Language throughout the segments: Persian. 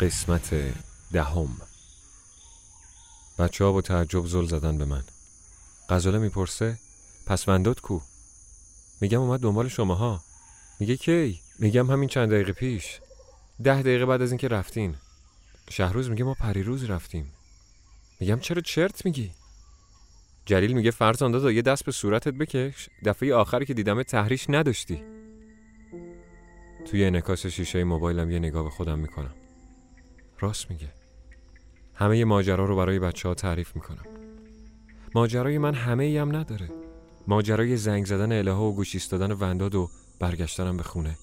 قسمت دهم. بچه ها با تعجب زل زدن به من. غزاله می‌پرسه پس ونداد کو؟ میگم اومد دنبال شماها. میگه کی؟ میگم همین چند دقیقه پیش. ده دقیقه بعد از اینکه رفتین. شهروز میگه ما پریروز رفتیم. میگم چرا چرت میگی؟ جلیل میگه فرزان دادا یه دست به صورتت بکش. دفعه آخری که دیدم تحریش نداشتی. توی انکاس شیشه موبایلم یه نگاه به خودم می‌کنم. راست میگه. همه ماجرا رو برای بچه ها تعریف می‌کنم. ماجرای من همه ای هم نداره. ماجرای زنگ زدن الهه و گوش ایستادن ونداد و برگشتنم به خونه.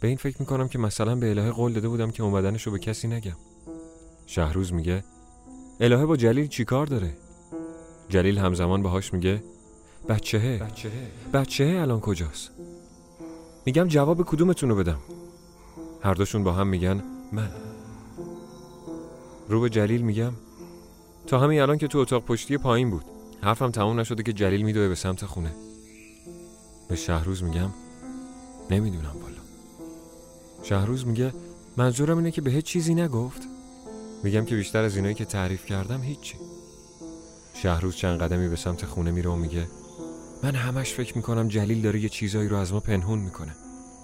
به این فکر می‌کنم که مثلا به الهه قول داده بودم که اومدنش رو به کسی نگم. شهروز میگه الهه با جلیل چیکار داره؟ جلیل همزمان باهاش میگه بچهه. بچهه. بچهه الان کجاست؟ میگم جواب کدومتون رو بدم. هر دوشون با هم میگن من. رو به جلیل میگم. تا همین الان که تو اتاق پشتی پایین بود. حرفم تموم نشده که جلیل میدوه به سمت خونه. به شهروز میگم. نمی‌دونم بالا شهروز میگه منظورم اینه که به هیچ چیزی نگفت. میگم که بیشتر از اینایی که تعریف کردم هیچی. شهروز چند قدمی به سمت خونه میره و میگه من همش فکر می‌کنم جلیل داره یه چیزایی رو از ما پنهون می‌کنه.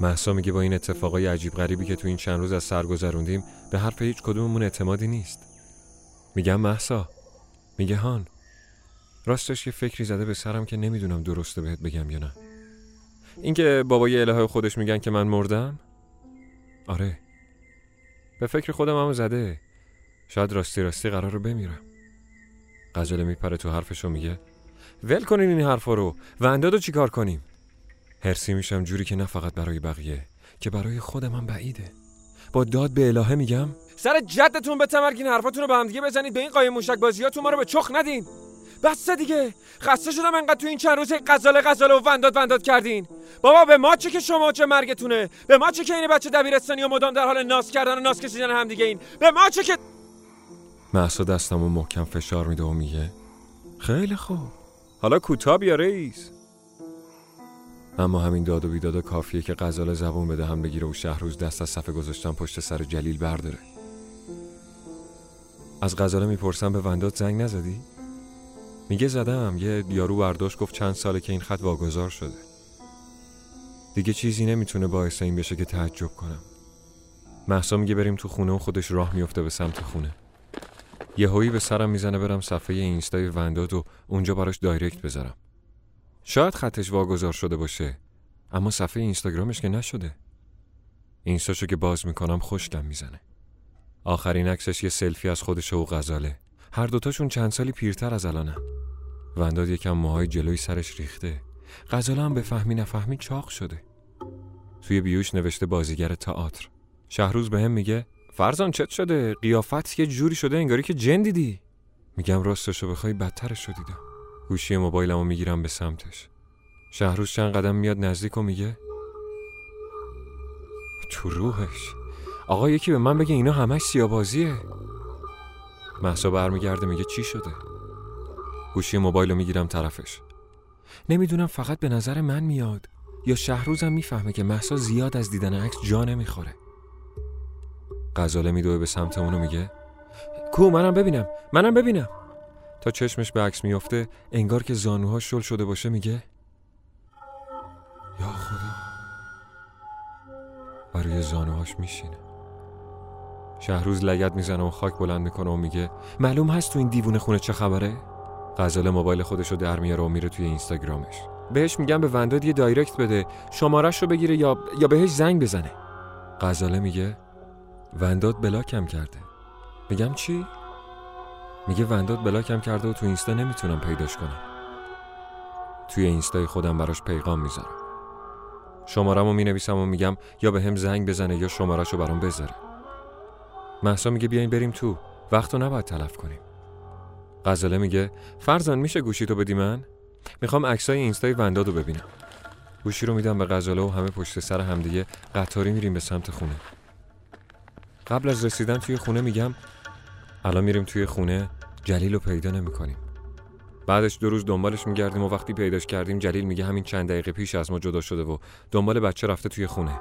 محسا میگه با این اتفاقای عجیب غریبی که تو این چند روز از سر گذروندیم به حرف هیچ کدوممون اعتمادی نیست. میگم محسا میگه هان. راستش یه فکری زده به سرم که نمی‌دونم درسته بهت بگم یا نه. اینکه بابای الهه خودش میگن که من مردم؟ آره. به فکر خودم هم زده. شاید راستی راستی قرار رو بمیرم. غزاله میپره تو حرفش و میگه. ول کنین این حرفا رو. و اندادو چیکار کنیم؟ هرسی میشم جوری که نه فقط برای بقیه که برای خودم هم بعیده. با داد به الهه میگم سر جدتون به تمرگین حرفاتون رو به هم دیگه بزنید به این قایم موشک بازیاتون ما رو به چخ ندین. بس دیگه. خسته شدم انقدر تو این چند روز غزاله غزاله و ونداد ونداد کردین. بابا به ما چه که شما چه مرگتونه؟ به ما چه که این بچه دبیرستانی و مدام در حال ناس کردن و ناس کشیدن هم دیگه این؟ به ما چه که محسا دستم و محکم فشار میده و میگه خیلی خوب. حالا کوتاه بیا رئیس. اما همین داد و بیداد کافیه که غزاله زبون بده هم بگیره و شهروز دست از صفحه گذاشتن پشت سر جلیل برداره. از غزاله می‌پرسم به وندات زنگ نزدی؟ میگه زدم. یه یارو برداشت گفت چند ساله که این خط واگذار شده. دیگه چیزی نمی‌تونه باعث این بشه که تعجب کنم. محسا میگه بریم تو خونه و خودش راه میفته به سمت خونه. یه هایی به سرم می‌زنه برم صفحه اینستای ونداد و اونجا براش دایرکت بذارم. شاید خطش واگذار شده باشه اما صفحه اینستاگرامش که نشده. اینستاشو که باز می‌کنم خوشگم می‌زنه. آخرین عکسش یه سلفی از خودش و غزاله. هر دوتاشون چند سالی پیرتر از الانن. ونداد یکم موهای جلوی سرش ریخته. غزاله هم به فهمی نفهمی چاق شده. توی بیوش نوشته بازیگر تئاتر. شهروز به هم میگه فرزان چت شده؟ قیافت یه جوری شده انگاری که جن دیدی. میگم راستشو بخوای بدترش رو دیدم. گوشی موبایلمو می‌گیرم به سمتش. شهروز چند قدم میاد نزدیک و میگه تو روحش. آقا یکی به من بگه اینا همش سیابازیه محسا برمیگرده میگه چی شده؟ گوشی موبایل رو می‌گیرم طرفش. نمی‌دونم فقط به نظر من میاد یا شهروزم می‌فهمه که محسا زیاد از دیدن عکس جا نمی‌خوره. غزاله میدوه به سمت اونو میگه کو منم ببینم منم ببینم. تا چشمش به عکس میفته انگار که زانوها شل شده باشه میگه یا خدا. و روی زانوهاش میشینه. شهروز لگت می‌زنه و خاک بلند می‌کنه و میگه معلوم هست تو این دیوونه خونه چه خبره؟ غزاله موبایل خودش رو در میاره و میره توی اینستاگرامش. بهش میگم به ونداد یه دایرکت بده شمارش رو بگیره یا یا بهش زنگ بزنه. غزاله میگه ونداد بلاکم کرده. میگم چی؟ میگه ونداد بلاکم کرده و تو اینستا نمی‌تونم پیداش کنم. توی اینستای خودم براش پیغام می‌ذارم. شمارمو می نویسم و میگم یا به هم زنگ بزنه یا شمارشو برام بذاره. محسا میگه بیاین بریم تو. وقتو نباید تلف کنیم. غزاله میگه فرزان میشه گوشی تو بدی من؟ می‌خوام عکسای اینستای وندادو ببینم. گوشی رو میدم به غزاله و همه پشت سر همدیگه قطاری میریم به سمت خونه. قبل از رسیدن توی خونه میگم الان میریم توی خونه جلیل رو پیدا نمی‌کنیم. بعدش دو روز دنبالش میگردیم و وقتی پیداش کردیم جلیل میگه همین چند دقیقه پیش از ما جدا شده و دنبال بچه رفته توی خونه.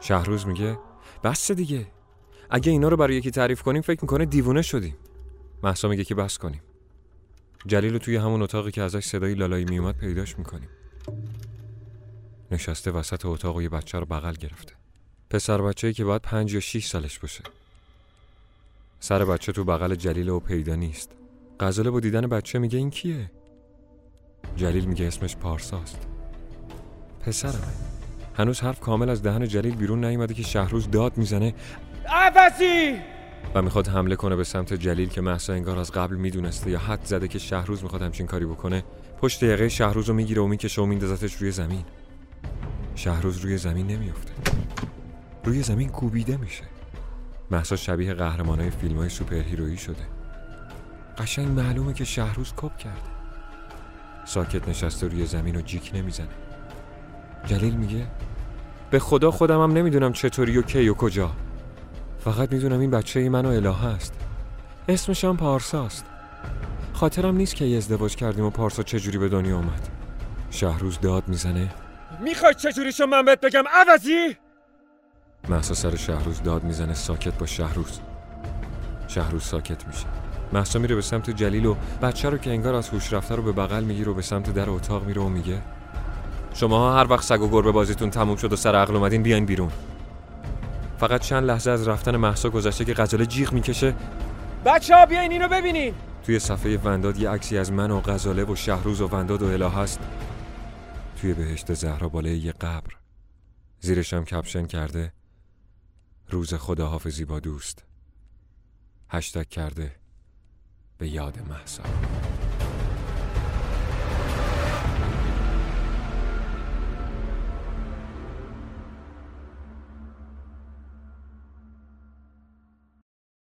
شهروز میگه بس دیگه. اگه اینا رو برای یکی تعریف کنیم فکر می‌کنه دیوونه شدیم. محسا میگه که بس کنیم. جلیل رو توی همون اتاقی که ازش صدای لالایی میومد پیداش می‌کنیم. نشسته وسط اتاق و یه بچه رو بغل گرفته. پسر بچه‌ای که باید پنج یا شیش سالش باشه. سر بچه تو بغل جلیل و پیدا نیست. غزاله با دیدن بچه میگه این کیه؟ جلیل میگه اسمش پارساست. پسرمه. هنوز حرف کامل از دهن جلیل بیرون نیومده که شهروز داد می‌زنه. عوضی و می‌خواد حمله کنه به سمت جلیل که محسا انگار از قبل می‌دونسته یا حد زده که شهروز می‌خواد همچین کاری بکنه. پشت یقه شهروز رو می‌گیره و می‌کشه و میندازتش روی زمین. شهروز روی زمین نمیافته. روی زمین کوبیده میشه. محسا شبیه قهرمانای فیلم های سوپر هیرویی شده. قشنگ معلومه که شهروز کپ کرده. ساکت نشسته روی زمین و جیک نمی‌زنه. جلیل میگه به خدا خودم هم نمی‌دونم چطوری و کی و کجا. فقط می‌دونم این بچه من و الهه است اسمش هم پارساست خاطرم نیست که ازدواج کردیم و پارسا چجوری به دنیا اومد. شهروز داد می‌زنه. می‌خوای چجوریشو من بهت بگم عوضی؟ محسا سر شهروز داد می‌زنه ساکت با شهروز. شهروز ساکت میشه. محسا میره به سمت جلیل و بچه رو که انگار از هوش رفته رو به بغل می‌گیره و به سمت در اتاق میره و میگه شماها هر وقت سگ و گربه بازیتون تموم شد و سر عقل اومدین بیاین بیرون. فقط چند لحظه از رفتن محسا گذشته که غزاله جیغ می‌کشه. بچه ها بیاین اینو ببینین. توی صفحه ونداد یه عکسی از من و غزاله و شهروز و ونداد و اله هست. توی بهشت زهرا بالای یه قبر. زیرش هم کپشن کرده. روز خداحافظی با دوست. هشتگ کرده به یاد محسا.